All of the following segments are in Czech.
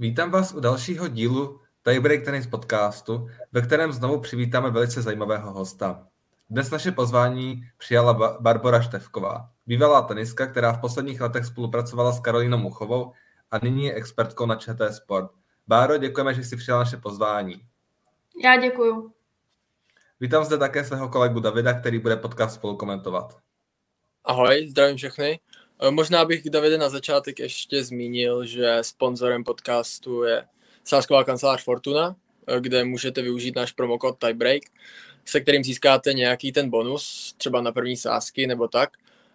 Vítám vás u dalšího dílu Tiebreak Tennis podcastu, ve kterém znovu přivítáme velice zajímavého hosta. Dnes naše pozvání přijala Barbara Števková, bývalá teniska, která v posledních letech spolupracovala s Karolínou Muchovou a nyní je expertkou na ČT Sport. Báro, děkujeme, že jsi přijala naše pozvání. Já děkuju. Vítám zde také svého kolegu Davida, který bude podcast spolu komentovat. Ahoj, zdravím všechny. E, možná bych Davide na začátek ještě zmínil, že sponzorem podcastu je sásková kancelář Fortuna, e, kde můžete využít náš promokód Tiebreak, se kterým získáte nějaký ten bonus, třeba na první sázky nebo tak.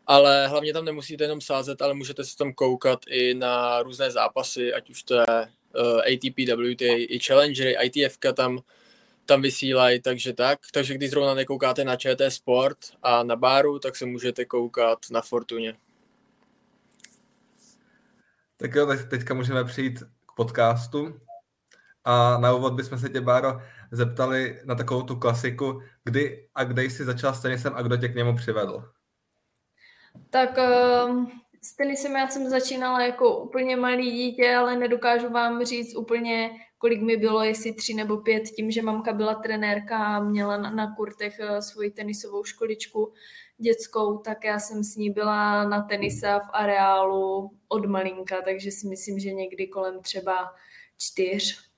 Ale hlavně tam nemusíte jenom sázet, ale můžete se tam koukat i na různé zápasy, ať už to je e, ATP, WTA, i Challengery, ITF tam tam vysílají, takže tak. Takže když zrovna nekoukáte na ČT Sport a na Báru, tak se můžete koukat na Fortuně. Tak jo, tak teďka můžeme přijít k podcastu. A na úvod bychom se tě, Báro, zeptali na takovou tu klasiku, kdy a kde jsi začal s tenisem a kdo tě k němu přivedl? Tak ehm, s tenisem já jsem začínala jako úplně malý dítě, ale nedokážu vám říct úplně, kolik mi bylo, jestli tři nebo pět, tím, že mamka byla trenérka a měla na, na kurtech eh, svoji tenisovou školičku dětskou, tak já jsem s ní byla na tenise v areálu od malinka, takže si myslím, že někdy kolem třeba čtyř.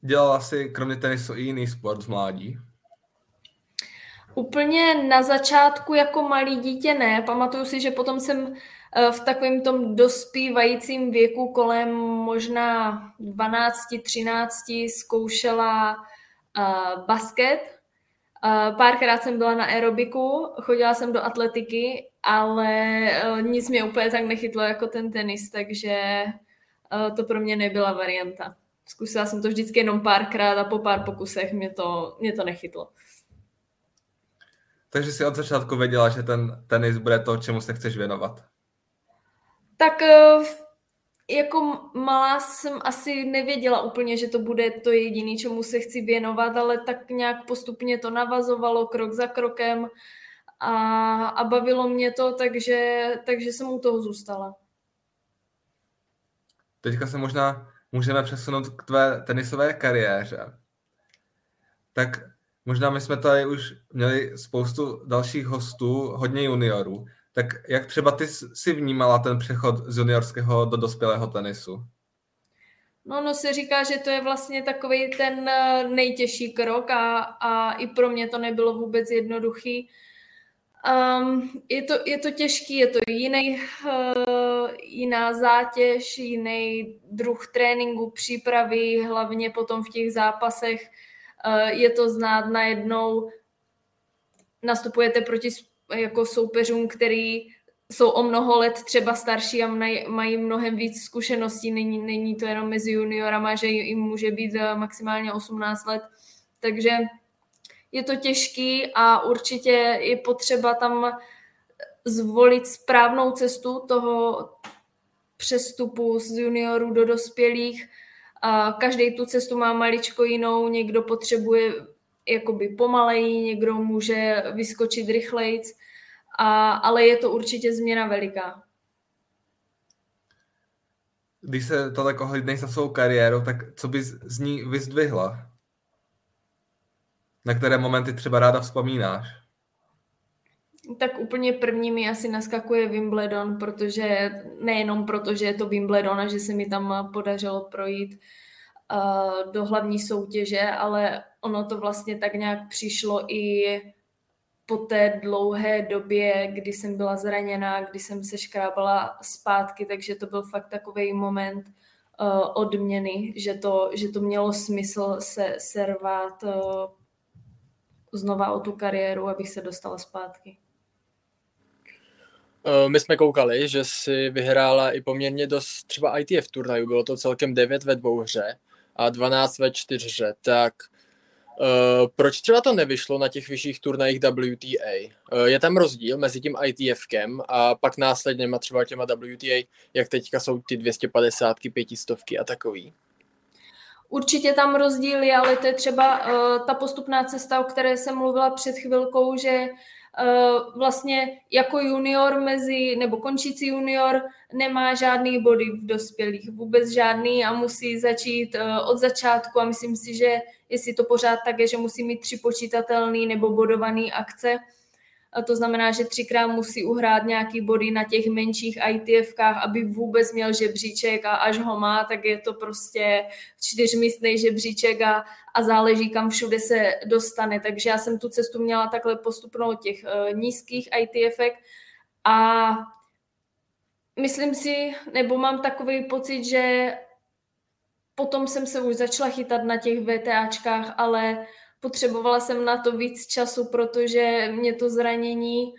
Dělala jsi kromě tenisu i jiný sport v mládí? Úplně na začátku jako malý dítě ne. Pamatuju si, že potom jsem eh, v takovém tom dospívajícím věku kolem možná 12, 13 zkoušela uh, basket. Uh, párkrát jsem byla na aerobiku, chodila jsem do atletiky, ale uh, nic mě úplně tak nechytlo jako ten tenis, takže uh, to pro mě nebyla varianta. Zkusila jsem to vždycky jenom párkrát a po pár pokusech mě to, mě to nechytlo. Takže jsi od začátku věděla, že ten tenis bude to, čemu se chceš věnovat? Tak eh, jako malá jsem asi nevěděla úplně, že to bude to jediné, čemu se chci věnovat, ale tak nějak postupně to navazovalo krok za krokem a, a bavilo mě to, takže, takže jsem u toho zůstala. Teďka se možná můžeme přesunout k tvé tenisové kariéře. Tak možná my jsme tady už měli spoustu dalších hostů, hodně juniorů. Tak jak třeba ty si vnímala ten přechod z juniorského do dospělého tenisu? No, no se říká, že to je vlastně takový ten eh, nejtěžší krok a, a i pro mě to nebylo vůbec jednoduchý. Um, je, to, je to těžký, je to jiný, uh, jiná zátěž, jiný druh tréninku, přípravy, hlavně potom v těch zápasech uh, je to znát najednou, nastupujete proti jako soupeřům, který jsou o mnoho let třeba starší a mají mnohem víc zkušeností. Není, není to jenom mezi juniorama, že jim může být eh, maximálně 18 let. Takže je to těžký a určitě je potřeba tam zvolit správnou cestu toho přestupu z juniorů do dospělých. Každý tu cestu má maličko jinou, někdo potřebuje jakoby pomaleji, někdo může vyskočit rychlejc, a, ale je to určitě změna veliká. Když se to tak ohlídneš za svou kariéru, tak co bys z ní vyzdvihla? Na které momenty třeba ráda vzpomínáš? Tak úplně první mi asi naskakuje Wimbledon, protože nejenom proto, že je to Wimbledon a že se mi tam podařilo projít uh, do hlavní soutěže, ale ono to vlastně tak nějak přišlo i po té dlouhé době, kdy jsem byla zraněná, kdy jsem se škrábala zpátky, takže to byl fakt takový moment uh, odměny, že to, že to mělo smysl se servat uh, znova o tu kariéru, abych se dostala zpátky. Eh, my jsme koukali, že si vyhrála i poměrně dost třeba ITF turnajů, bylo to celkem 9 ve dvou hře a 12 ve čtyřře, tak Uh, proč třeba to nevyšlo na těch vyšších turnajích WTA? Uh, je tam rozdíl mezi tím ITFkem a pak následně třeba těma WTA, jak teďka jsou ty 250, 500 a takový? Určitě tam rozdíl je, ale to je třeba uh, ta postupná cesta, o které jsem mluvila před chvilkou, že vlastně jako junior mezi, nebo končící junior nemá žádný body v dospělých, vůbec žádný a musí začít od začátku a myslím si, že jestli to pořád tak je, že musí mít tři počítatelný nebo bodovaný akce, a to znamená, že třikrát musí uhrát nějaký body na těch menších ITFkách, aby vůbec měl žebříček a až ho má, tak je to prostě čtyřmístný žebříček a, a záleží, kam všude se dostane. Takže já jsem tu cestu měla takhle postupnou těch uh, nízkých ITFek a myslím si, nebo mám takový pocit, že potom jsem se už začala chytat na těch VTAčkách, ale potřebovala jsem na to víc času, protože mě to zranění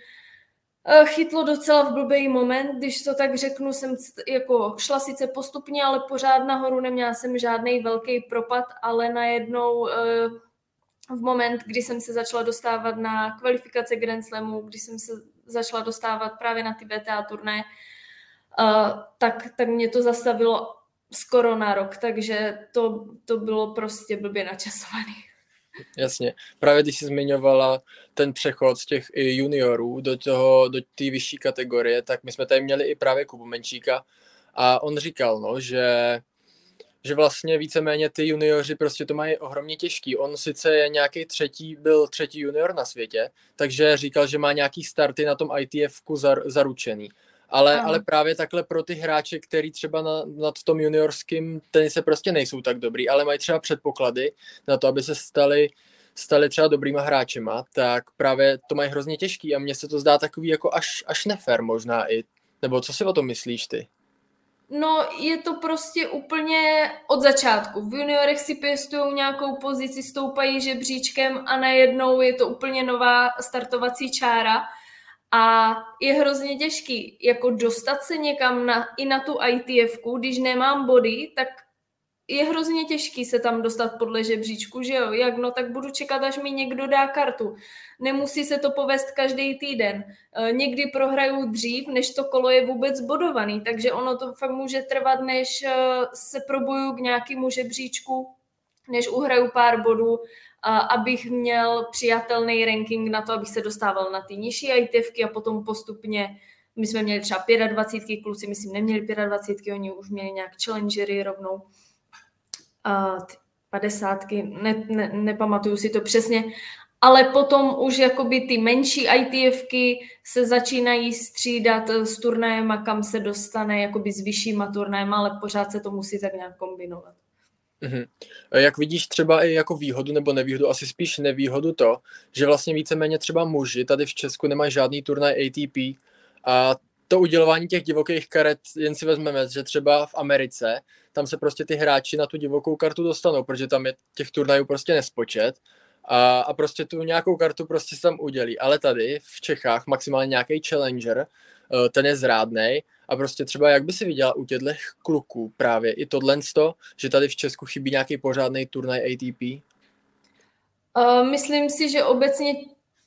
eh, chytlo docela v blbý moment, když to tak řeknu, jsem jako šla sice postupně, ale pořád nahoru neměla jsem žádný velký propad, ale najednou eh, v moment, kdy jsem se začala dostávat na kvalifikace Grand Slamu, kdy jsem se začala dostávat právě na ty BTA turné, eh, tak, tak mě to zastavilo skoro na rok, takže to, to bylo prostě blbě načasovaný. Jasně. Právě když jsi zmiňovala ten přechod z těch juniorů do toho, do té vyšší kategorie, tak my jsme tady měli i právě Kubu Menčíka a on říkal, no, že že vlastně víceméně ty junioři prostě to mají ohromně těžký. On sice je nějaký třetí, byl třetí junior na světě, takže říkal, že má nějaký starty na tom ITF-ku zaručený. Ale, ale právě takhle pro ty hráče, který třeba na, na tom juniorském tenise prostě nejsou tak dobrý, ale mají třeba předpoklady na to, aby se stali, stali třeba dobrýma hráčema, tak právě to mají hrozně těžký a mně se to zdá takový jako až, až nefér možná i. Nebo co si o tom myslíš ty? No, je to prostě úplně od začátku. V juniorech si pěstují nějakou pozici, stoupají žebříčkem a najednou je to úplně nová startovací čára a je hrozně těžký jako dostat se někam na, i na tu itf když nemám body, tak je hrozně těžký se tam dostat podle žebříčku, že jo? Jak no, tak budu čekat, až mi někdo dá kartu. Nemusí se to povést každý týden. E, někdy prohraju dřív, než to kolo je vůbec bodovaný, takže ono to fakt může trvat, než e, se probuju k nějakému žebříčku, než uhraju pár bodů abych měl přijatelný ranking na to, abych se dostával na ty nižší ITFky a potom postupně my jsme měli třeba 25, kluci myslím neměli 25, oni už měli nějak challengery rovnou. A 50, ne, ne, nepamatuju si to přesně, ale potom už jakoby ty menší ITFky se začínají střídat s turnajem, kam se dostane jakoby s vyššíma turnajem, ale pořád se to musí tak nějak kombinovat. Mm-hmm. Jak vidíš třeba i jako výhodu nebo nevýhodu, asi spíš nevýhodu to, že vlastně víceméně třeba muži tady v Česku nemají žádný turnaj ATP a to udělování těch divokých karet, jen si vezmeme, že třeba v Americe, tam se prostě ty hráči na tu divokou kartu dostanou, protože tam je těch turnajů prostě nespočet a, a prostě tu nějakou kartu prostě se tam udělí. Ale tady v Čechách maximálně nějaký challenger, eh, ten je zrádnej a prostě třeba jak by si viděla u těchto kluků právě i tohle, že tady v Česku chybí nějaký pořádný turnaj ATP? Uh, myslím si, že obecně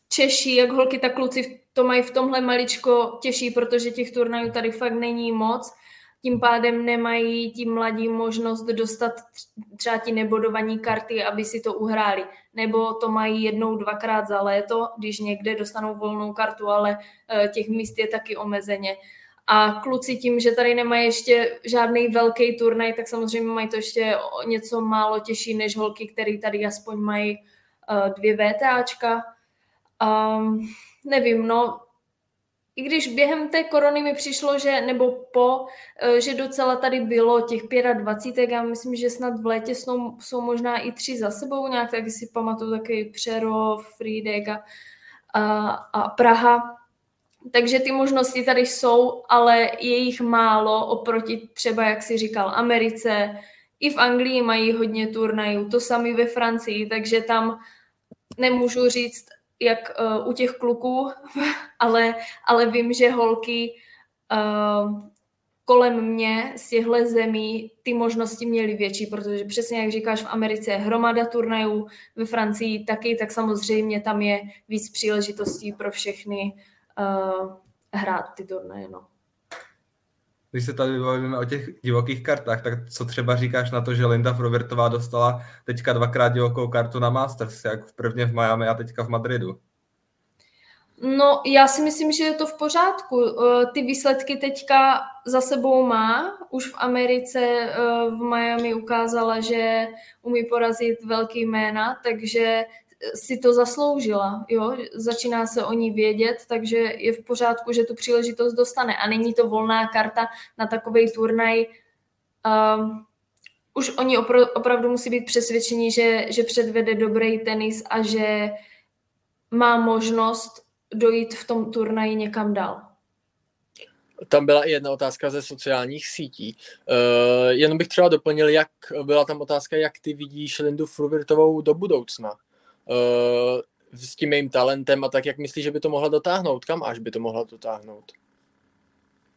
Češi, jak holky, tak kluci to mají v tomhle maličko těžší, protože těch turnajů tady fakt není moc. Tím pádem nemají ti mladí možnost dostat třeba ti nebodovaní karty, aby si to uhráli. Nebo to mají jednou, dvakrát za léto, když někde dostanou volnou kartu, ale eh, těch míst je taky omezeně. A kluci tím, že tady nemají ještě žádný velký turnaj, tak samozřejmě mají to ještě něco málo těžší než holky, které tady aspoň mají uh, dvě VTAčka. Um, nevím, no, i když během té korony mi přišlo, že, nebo po, uh, že docela tady bylo těch 25, já myslím, že snad v létě jsou, jsou možná i tři za sebou nějak, tak si pamatuju takový Přerov, Friedek a, a, a Praha, takže ty možnosti tady jsou, ale je jich málo oproti třeba, jak si říkal, Americe. I v Anglii mají hodně turnajů, to sami ve Francii, takže tam nemůžu říct, jak uh, u těch kluků, ale, ale vím, že holky uh, kolem mě z těchto zemí ty možnosti měly větší, protože přesně jak říkáš, v Americe je hromada turnajů, ve Francii taky, tak samozřejmě tam je víc příležitostí pro všechny uh, hrát ty turnaje. No. Když se tady bavíme o těch divokých kartách, tak co třeba říkáš na to, že Linda Frovertová dostala teďka dvakrát divokou kartu na Masters, jak prvně v Miami a teďka v Madridu? No, já si myslím, že je to v pořádku. Eh, ty výsledky teďka za sebou má. Už v Americe eh, v Miami ukázala, že umí porazit velký jména, takže si to zasloužila. Jo? Začíná se o ní vědět, takže je v pořádku, že tu příležitost dostane. A není to volná karta na takový turnaj. Um, už oni opr- opravdu musí být přesvědčeni, že, že předvede dobrý tenis a že má možnost dojít v tom turnaji někam dál. Tam byla i jedna otázka ze sociálních sítí. Uh, jenom bych třeba doplnil, jak byla tam otázka, jak ty vidíš Lindu Fruvirtovou do budoucna. Uh, s tím jejím talentem a tak, jak myslíš, že by to mohla dotáhnout? Kam až by to mohla dotáhnout?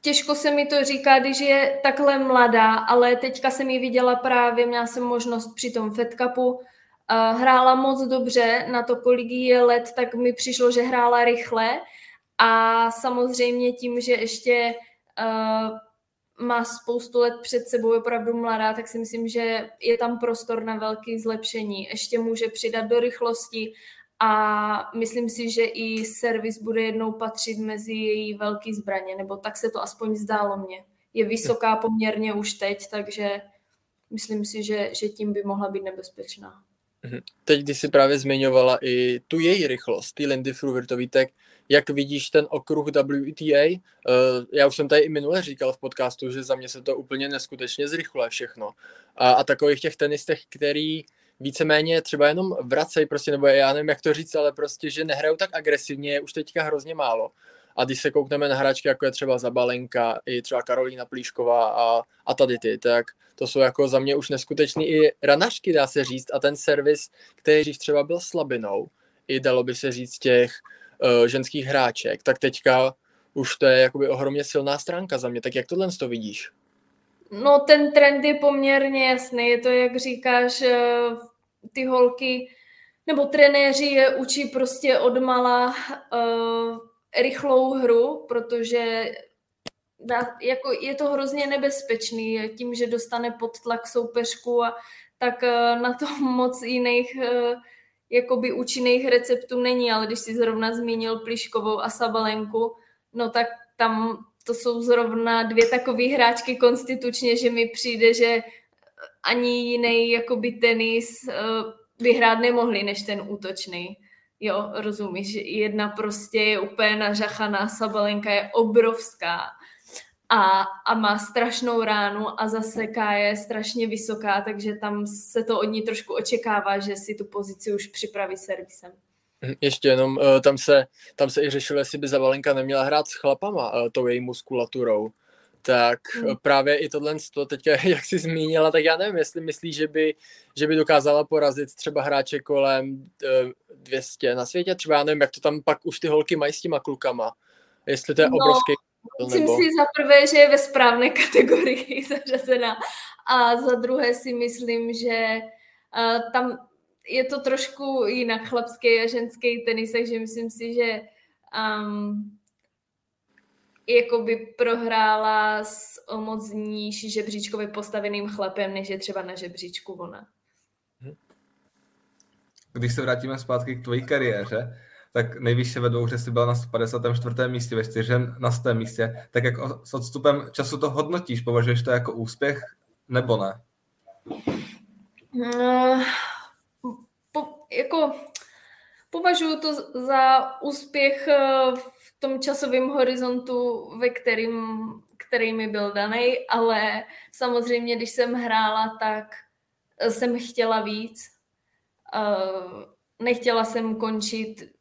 Těžko se mi to říká, když je takhle mladá, ale teďka jsem ji viděla právě, měla jsem možnost při tom Fed Cupu, hrála moc dobře, na to, kolik je let, tak mi přišlo, že hrála rychle a samozřejmě tím, že ještě uh, má spoustu let před sebou, je opravdu mladá, tak si myslím, že je tam prostor na velké zlepšení. Ještě může přidat do rychlosti a myslím si, že i servis bude jednou patřit mezi její velký zbraně, nebo tak se to aspoň zdálo mně. Je vysoká poměrně už teď, takže myslím si, že, že tím by mohla být nebezpečná. Mhm. Teď, když jsi právě zmiňovala i tu její rychlost, ty Lindy Fruvertový, tak jak vidíš ten okruh WTA? Uh, já už jsem tady i minule říkal v podcastu, že za mě se to úplně neskutečně zrychluje všechno. A, a takových těch tenistech, který víceméně třeba jenom vracej, prostě, nebo já nevím, jak to říct, ale prostě, že nehrajou tak agresivně, je už teďka hrozně málo. A když se koukneme na hráčky, jako je třeba Zabalenka, i třeba Karolína Plíšková a, a tady ty, tak to jsou jako za mě už neskutečný i ranařky, dá se říct, a ten servis, který třeba byl slabinou, i dalo by se říct těch uh, ženských hráček, tak teďka už to je jakoby ohromně silná stránka za mě. Tak jak tohle to vidíš? No ten trend je poměrně jasný. Je to, jak říkáš, eh, ty holky nebo trenéři je učí prostě od mala uh, rychlou hru, protože dá, jako je to hrozně nebezpečný tím, že dostane pod tlak soupeřku a tak uh, na to moc jiných uh, jakoby účinných receptů není, ale když si zrovna zmínil Pliškovou a Sabalenku, no tak tam to jsou zrovna dvě takové hráčky konstitučně, že mi přijde, že ani jiný jakoby tenis uh, vyhrát nemohli než ten útočný. Jo, rozumíš, jedna prostě je úplně nařachaná, Sabalenka je obrovská a, a má strašnou ránu a zase K je strašně vysoká, takže tam se to od ní trošku očekává, že si tu pozici už připraví servisem. Hm, ještě jenom, eh, tam se, tam se i řešilo, jestli by Zavalenka neměla hrát s chlapama, eh, tou její muskulaturou. Tak hmm. právě i tohle, to teďka, jak jsi zmínila, tak já nevím, jestli myslíš, že by, že by dokázala porazit třeba hráče kolem 200 na světě, třeba já nevím, jak to tam pak už ty holky mají s těma klukama. Jestli to je no, obrovský Myslím nebo... si za prvé, že je ve správné kategorii zařazena a za druhé si myslím, že uh, tam je to trošku jinak chlapský a ženský tenis, takže myslím si, že um, jakoby prohrála s o moc níž žebříčkově postaveným chlapem, než je třeba na žebříčku ona. Když se vrátíme zpátky k tvojí kariéře, tak nejvyšší ve dvouhře si byla na 154. místě, ve čtyři na 100. místě. Tak jak s odstupem času to hodnotíš? Považuješ to jako úspěch nebo ne? Uh, po, jako, považuji to za úspěch eh, v tom časovém horizontu, ve kterým, který mi byl daný, ale samozřejmě, když jsem hrála, tak jsem chtěla víc. Uh, nechtěla jsem končit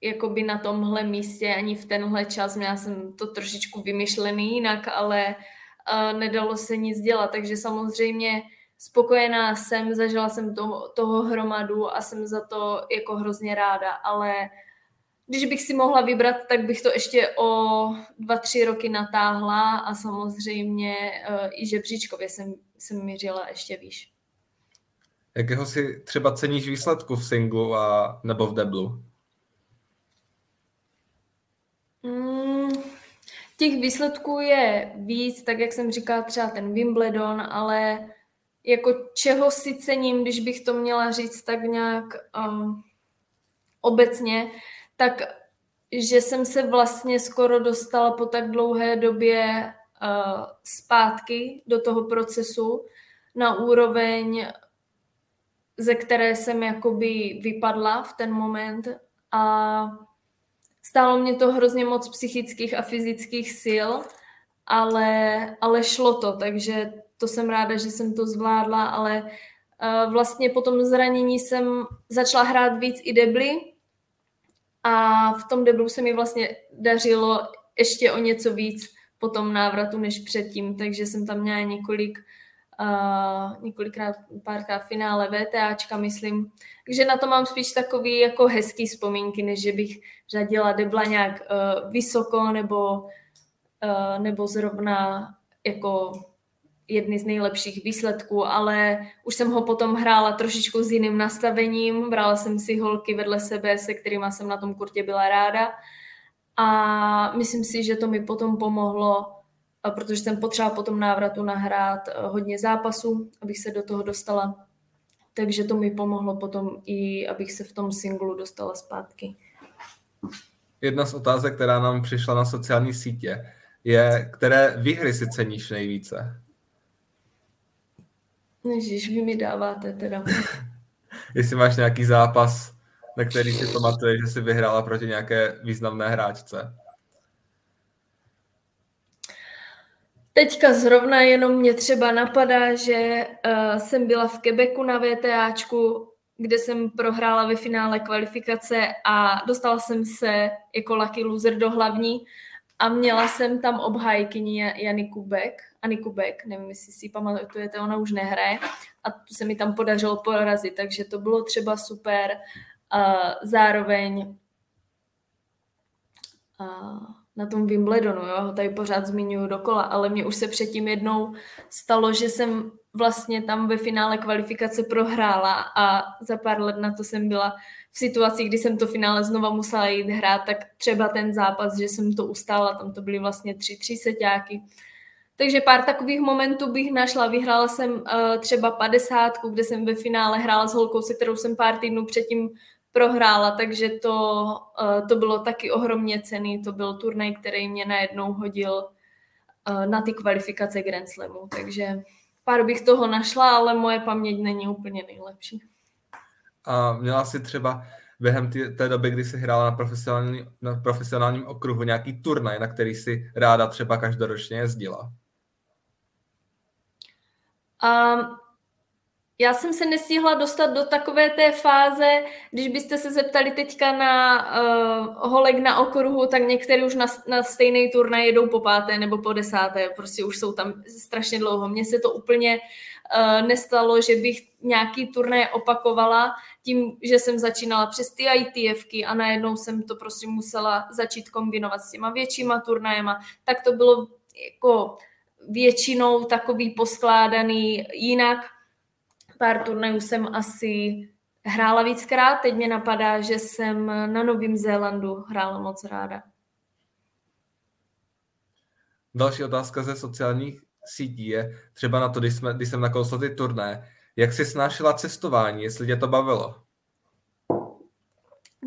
jakoby na tomhle místě ani v tenhle čas. Měla jsem to trošičku vymyšlený jinak, ale uh, nedalo se nic dělat. Takže samozřejmě spokojená jsem, zažila jsem to, toho hromadu a jsem za to jako hrozně ráda, ale když bych si mohla vybrat, tak bych to ještě o dva, tři roky natáhla a samozřejmě uh, i žebříčkově jsem, jsem mířila ještě výš. Jakého si třeba ceníš výsledku v singlu a nebo v deblu? Mm, těch výsledků je víc, tak jak jsem říkala, třeba ten Wimbledon, ale jako čeho si cením, když bych to měla říct tak nějak um, obecně, tak že jsem se vlastně skoro dostala po tak dlouhé době uh, zpátky do toho procesu na úroveň, ze které jsem jakoby vypadla v ten moment a stálo mě to hrozně moc psychických a fyzických sil, ale, ale šlo to, takže to jsem ráda, že jsem to zvládla, ale uh, vlastně po tom zranění jsem začala hrát víc i debly a v tom deblu se mi vlastně dařilo ještě o něco víc po tom návratu než předtím, takže jsem tam měla několik uh, několikrát, párkrát finále VTAčka, myslím. Takže na to mám spíš takový jako hezký vzpomínky, než že bych řadila debla nějak uh, vysoko nebo, uh, nebo zrovna jako jedny z nejlepších výsledků, ale už jsem ho potom hrála trošičku s jiným nastavením, brala jsem si holky vedle sebe, se kterými jsem na tom kurtě byla ráda. A myslím si, že to mi potom pomohlo, protože jsem potřeba po tom návratu nahrát eh, hodně zápasů, abych se do toho dostala. Takže to mi pomohlo potom i, abych se v tom singlu dostala zpátky. Jedna z otázek, která nám přišla na sociální sítě, je, které výhry si ceníš nejvíce? Ježíš, vy mi dáváte teda. Jestli máš nějaký zápas, na který si pamatuješ, že jsi vyhrála proti nějaké významné hráčce. Teďka zrovna jenom mě třeba napadá, že uh, jsem byla v Quebecu na VTAčku, kde jsem prohrála ve finále kvalifikace a dostala jsem se jako lucky loser do hlavní a měla jsem tam obhájkyni Janiku Beck, Aniku Beck, nevím, jestli si pamatujete, ona už nehraje a to se mi tam podařilo porazit, takže to bylo třeba super. Uh, zároveň uh, na tom Wimbledonu, jo, ho tady pořád zmiňuji dokola, ale mě už se předtím jednou stalo, že jsem vlastně tam ve finále kvalifikace prohrála a za pár let na to jsem byla v situaci, kdy jsem to finále znova musela jít hrát, tak třeba ten zápas, že jsem to ustála, tam to byly vlastně tři, tři seťáky. Takže pár takových momentů bych našla. Vyhrála jsem uh, třeba padesátku, kde jsem ve finále hrála s holkou, se kterou jsem pár týdnů předtím prohrála, takže to, uh, to bylo taky ohromně cený. To byl turnaj, který mě najednou hodil uh, na ty kvalifikace Grand Slamu, takže pár bych toho našla, ale moje paměť není úplně nejlepší. A měla si třeba během tý, té doby, kdy jsi hrála na, profesionální, na profesionálním okruhu nějaký turnaj, na který si ráda třeba každoročně jezdila? Um, já jsem se nestihla dostat do takové té fáze, když byste se zeptali teďka na uh, holek na okruhu, tak některý už na, na stejný turnaj jedou po páté nebo po desáté, prostě už jsou tam strašně dlouho. Mně se to úplně uh, nestalo, že bych nějaký turnaj opakovala tím, že jsem začínala přes ty ITFky a najednou jsem to prostě musela začít kombinovat s těma většíma turnajema, tak to bylo jako většinou takový poskládaný jinak. Pár turnajů jsem asi hrála víckrát, teď mě napadá, že jsem na Novém Zélandu hrála moc ráda. Další otázka ze sociálních sítí je třeba na to, když, jsme, když jsem nakousl ty turné, jak jsi snášela cestování, jestli tě to bavilo?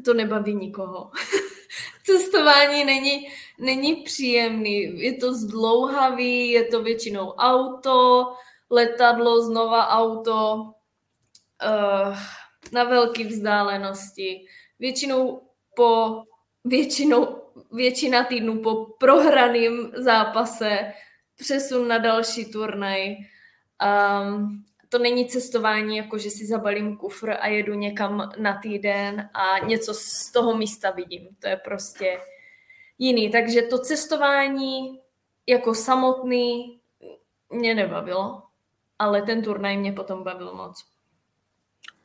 To nebaví nikoho. Cestování není, není příjemný. Je to zdlouhavý, je to většinou auto, letadlo, znova auto, uh, na velké vzdálenosti. Většinou po většinou, většina týdnů po prohraném zápase přesun na další turnaj. Um, to není cestování, jako že si zabalím kufr a jedu někam na týden a něco z toho místa vidím. To je prostě jiný. Takže to cestování jako samotný mě nebavilo, ale ten turnaj mě potom bavil moc.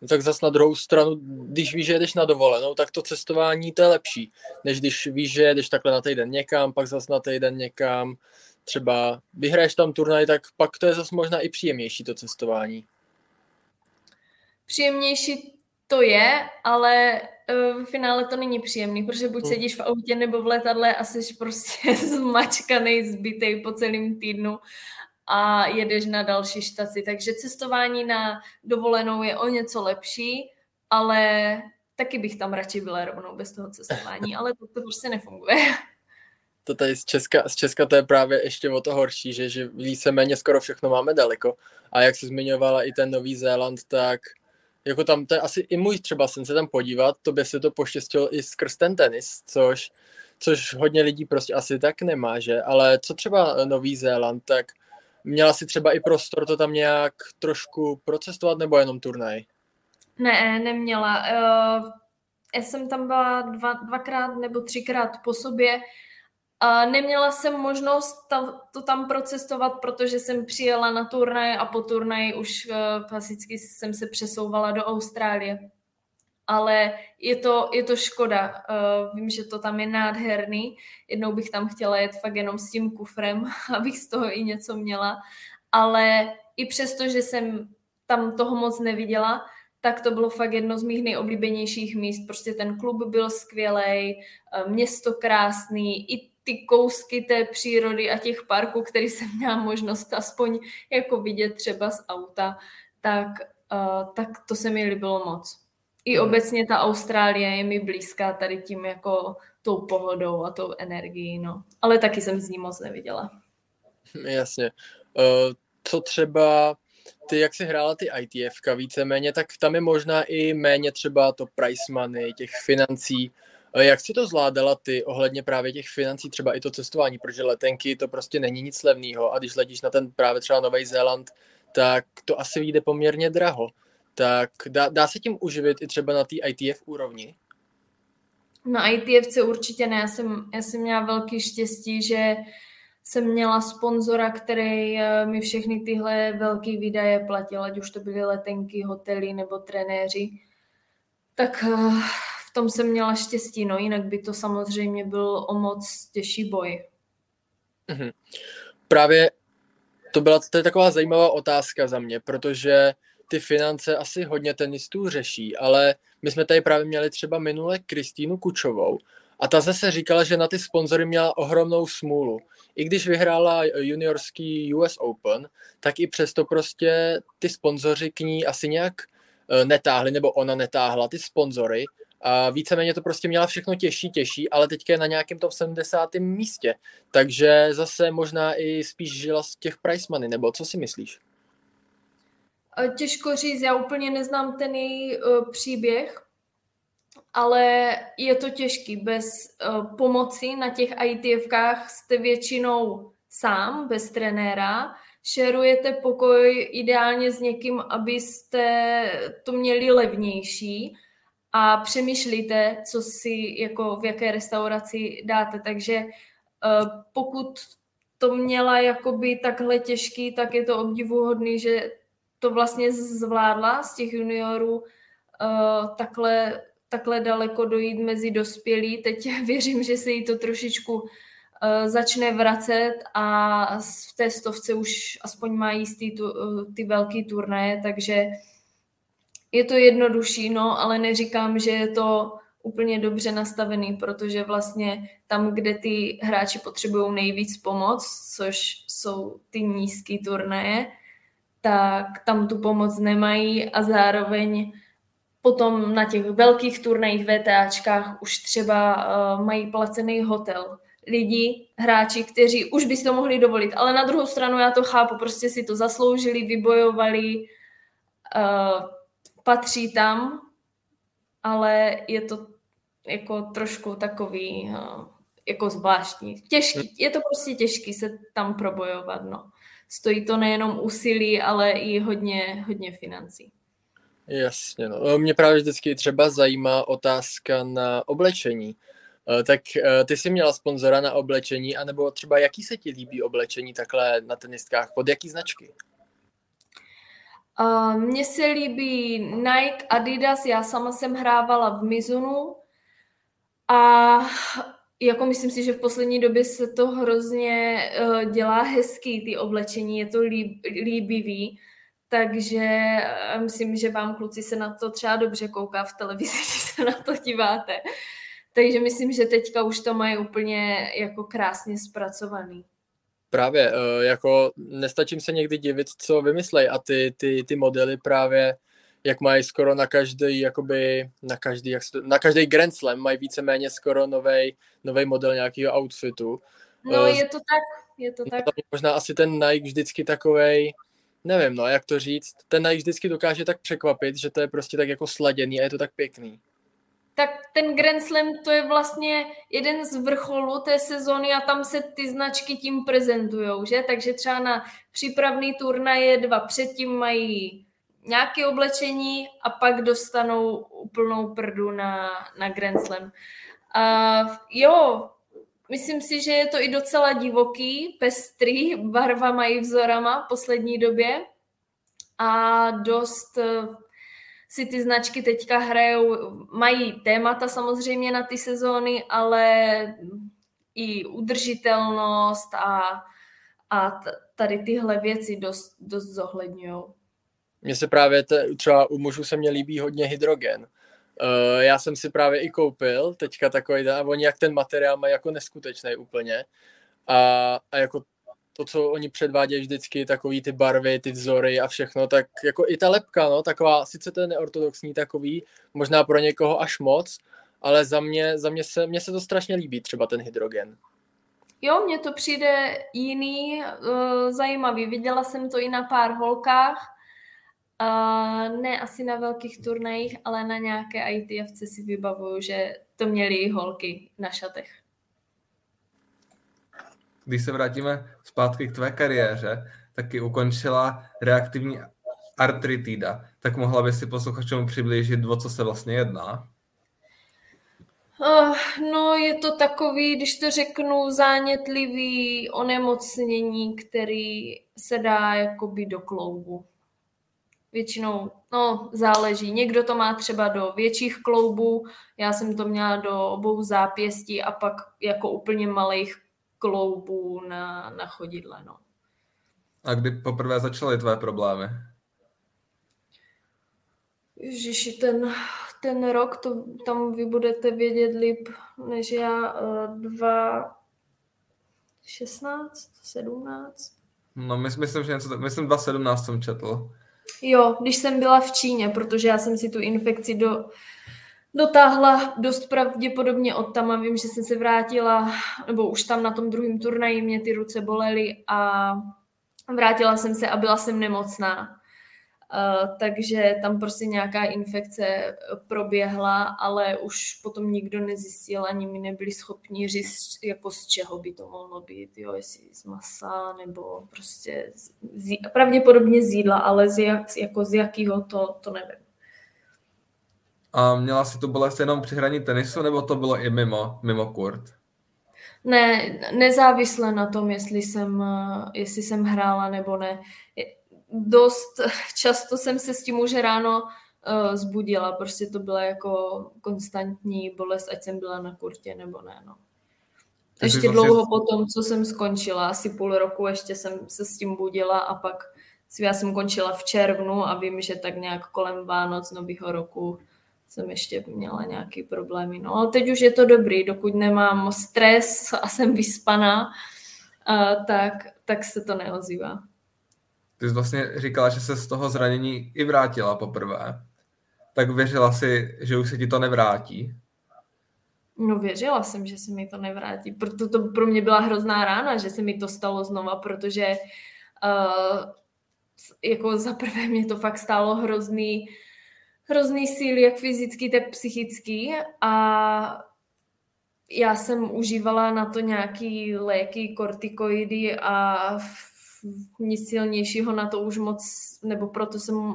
No tak zase na druhou stranu, když víš, že jedeš na dovolenou, tak to cestování to je lepší, než když víš, že jedeš takhle na týden někam, pak zase na týden někam, třeba vyhraješ tam turnaj, tak pak to je zase možná i příjemnější to cestování. Příjemnější to je, ale eh, v finále to není příjemný, protože buď hmm. sedíš v autě nebo v letadle a jsi prostě zmačkaný, zbytej po celém týdnu a jedeš na další štaci. Takže cestování na dovolenou je o něco lepší, ale taky bych tam radši byla rovnou bez toho cestování, ale to, to prostě nefunguje. To tady z Česka, z Česka to je právě ještě o to horší, že, že víceméně skoro všechno máme daleko. A jak se zmiňovala i ten Nový Zéland, tak jako tam, to je asi i můj třeba sen se tam podívat, to by se to poštěstilo i skrz ten tenis, což, což hodně lidí prostě asi tak nemá, že? Ale co třeba Nový Zéland, tak měla si třeba i prostor to tam nějak trošku procestovat nebo jenom turnaj? Ne, neměla. Uh, já jsem tam byla dva, dvakrát nebo třikrát po sobě. A neměla jsem možnost to tam procestovat, protože jsem přijela na turnaj a po turnaji už uh, klasicky jsem se přesouvala do Austrálie. Ale je to, je to škoda. Uh, vím, že to tam je nádherný. Jednou bych tam chtěla jet fakt jenom s tím kufrem, abych z toho i něco měla. Ale i přesto, že jsem tam toho moc neviděla, tak to bylo fakt jedno z mých nejoblíbenějších míst. Prostě ten klub byl skvělý, eh, město krásný, i ty kousky té přírody a těch parků, který jsem měla možnost aspoň jako vidět třeba z auta, tak, uh, tak to se mi líbilo moc. I hmm. obecně ta Austrálie je mi blízká tady tím jako tou pohodou a tou energií, no. Ale taky jsem z ní moc neviděla. Jasně. Uh, co třeba ty, jak jsi hrála ty ITF víceméně, tak tam je možná i méně třeba to price money, těch financí. Eh, jak si to zvládala ty ohledně právě těch financí, třeba i to cestování, protože letenky to prostě není nic levného a když letíš na ten právě třeba Nový Zéland, tak to asi vyjde poměrně draho. Tak dá, dá se tím uživit i třeba na té ITF úrovni? Na ITFce určitě ne. Já jsem, já jsem měla velký štěstí, že jsem měla sponzora, který eh, mi všechny tyhle velké výdaje platil, ať už to byly letenky, hotely nebo trenéři. Tak eh, v tom jsem měla štěstí, no jinak by to samozřejmě byl o moc těžší boj. Mhm. Právě to byla to je taková zajímavá otázka za mě, protože ty finance asi hodně tenistů řeší, ale my jsme tady právě měli třeba minule Kristýnu Kučovou a ta zase říkala, že na ty sponzory měla ohromnou smůlu. I když vyhrála juniorský US Open, tak i přesto prostě ty sponzoři k ní asi nějak eh, netáhli, nebo ona netáhla ty sponzory a víceméně to prostě měla všechno těžší, těžší, ale teďka je na nějakém top 70. místě. Takže zase možná i spíš žila z těch price money, nebo co si myslíš? Těžko říct, já úplně neznám ten její uh, příběh, ale je to těžký. Bez uh, pomoci na těch ITFkách jste většinou sám, bez trenéra, šerujete pokoj ideálně s někým, abyste to měli levnější a přemýšlíte, co si jako v jaké restauraci dáte. Takže pokud to měla jakoby takhle těžký, tak je to obdivuhodný, že to vlastně zvládla z těch juniorů uh, takhle takhle daleko dojít mezi dospělí. Teď věřím, že se jí to trošičku uh, začne vracet a v té stovce už aspoň má jistý tu, uh, ty velký turnaje, takže je to jednodušší, no, ale neříkám, že je to úplně dobře nastavený, protože vlastně tam, kde ty hráči potřebují nejvíc pomoc, což jsou ty nízké turnaje, tak tam tu pomoc nemají a zároveň Potom na těch velkých turnajích VTAčkách už třeba uh, mají placený hotel. Lidi, hráči, kteří už by si to mohli dovolit. Ale na druhou stranu já to chápu, prostě si to zasloužili, vybojovali, uh, patří tam, ale je to jako trošku takový uh, jako zvláštní. Těžký, je to prostě těžký se tam probojovat, no. Stojí to nejenom úsilí, ale i hodně, hodně financí. Jasně, no. Mě právě vždycky třeba zajímá otázka na oblečení. Eh, tak eh, ty jsi měla sponzora na oblečení, anebo třeba jaký se ti líbí oblečení takhle na tenistkách? Pod jaký značky? Uh, mně se líbí Nike, Adidas, já sama jsem hrávala v Mizunu a jako myslím si, že v poslední době se to hrozně uh, dělá hezký, ty oblečení, je to líb, líbivý. Takže eh, myslím, že vám kluci se na to třeba dobře kouká v televizi, když se na to díváte. Takže myslím, že teďka už to mají úplně jako krásně zpracovaný. Právě, eh, jako nestačím se někdy divit, co vymyslej a ty, ty, ty modely právě jak mají skoro na každý, jakoby, na každý, jak se, na každý Grand Slam mají víceméně skoro nový model nějakého outfitu. No, uh, je to tak, je to tak. Možná asi ten Nike vždycky takovej, nevím, no, jak to říct, ten Nike vždycky dokáže tak překvapit, že to je prostě tak jako sladěný a je to tak pěkný. Tak ten Grand Slam to je vlastně jeden z vrcholů té sezóny a tam se ty značky tím prezentujou, že? Takže třeba na přípravný turnaje dva předtím mají nějaké oblečení a pak dostanou úplnou prdu na, na Grand Slam. A jo, myslím si, že je to i docela divoký, pestrý, barvama i vzorama v poslední době a dost eh, si ty značky teďka hrajou, mají témata samozřejmě na ty sezóny, ale i udržitelnost a, a tady tyhle věci dost, dost zohledňují. Mně se právě te, třeba u mužů se mě líbí hodně hydrogen. Uh, já jsem si právě i koupil teďka takový, a oni jak ten materiál mají jako neskutečný úplně. A, a jako to, co oni předvádějí vždycky, takový ty barvy, ty vzory a všechno, tak jako i ta lepka, no, taková, sice to je neortodoxní takový, možná pro někoho až moc, ale za mě, za mě se, mně se to strašně líbí, třeba ten hydrogen. Jo, mně to přijde jiný, uh, zajímavý. Viděla jsem to i na pár holkách, Uh, ne asi na velkých turnajích, ale na nějaké ITFC si vybavuju, že to měly i holky na šatech. Když se vrátíme zpátky k tvé kariéře, taky ukončila reaktivní artritida. Tak mohla by si posluchačům přiblížit, o co se vlastně jedná? Uh, no, je to takový, když to řeknu, zánětlivý onemocnění, který se dá jakoby do kloubu většinou, no záleží. Někdo to má třeba do větších kloubů, já jsem to měla do obou zápěstí a pak jako úplně malých kloubů na, na chodidle, no. A kdy poprvé začaly tvé problémy? Ježiši, ten, ten rok, to, tam vy budete vědět líp než já, uh, dva, 16, 17? No, my, myslím, že něco, myslím 2017 jsem četl. Jo, když jsem byla v Číně, protože já jsem si tu infekci do, dotáhla dost pravděpodobně od tam a vím, že jsem se vrátila, nebo už tam na tom druhém turnaji mě ty ruce bolely a vrátila jsem se a byla jsem nemocná. Takže tam prostě nějaká infekce proběhla, ale už potom nikdo nezjistil, ani mi nebyli schopni říct, jako z čeho by to mohlo být, jo, jestli z masa, nebo prostě z, pravděpodobně z jídla, ale z, jak, jako z jakého to, to nevím. A měla si tu bolest jenom při hraní tenisu, nebo to bylo i mimo, mimo kurt? Ne, nezávisle na tom, jestli jsem, jestli jsem hrála nebo ne dost často jsem se s tím už ráno uh, zbudila, prostě to byla jako konstantní bolest, ať jsem byla na kurtě nebo ne, no. Ještě vlastně... dlouho potom, co jsem skončila, asi půl roku ještě jsem se s tím budila a pak já jsem končila v červnu a vím, že tak nějak kolem Vánoc nového roku jsem ještě měla nějaký problémy. No ale teď už je to dobrý, dokud nemám stres a jsem vyspaná, uh, tak, tak se to neozývá. Ty jsi vlastně říkala, že se z toho zranění i vrátila poprvé. Tak věřila si, že už se ti to nevrátí? No věřila jsem, že se mi to nevrátí. Proto to pro mě byla hrozná rána, že se mi to stalo znova, protože uh, jako za prvé mě to fakt stálo hrozný, hrozný síly, jak fyzický, tak psychický a já jsem užívala na to nějaký léky, kortikoidy a nic silnějšího na to už moc, nebo proto jsem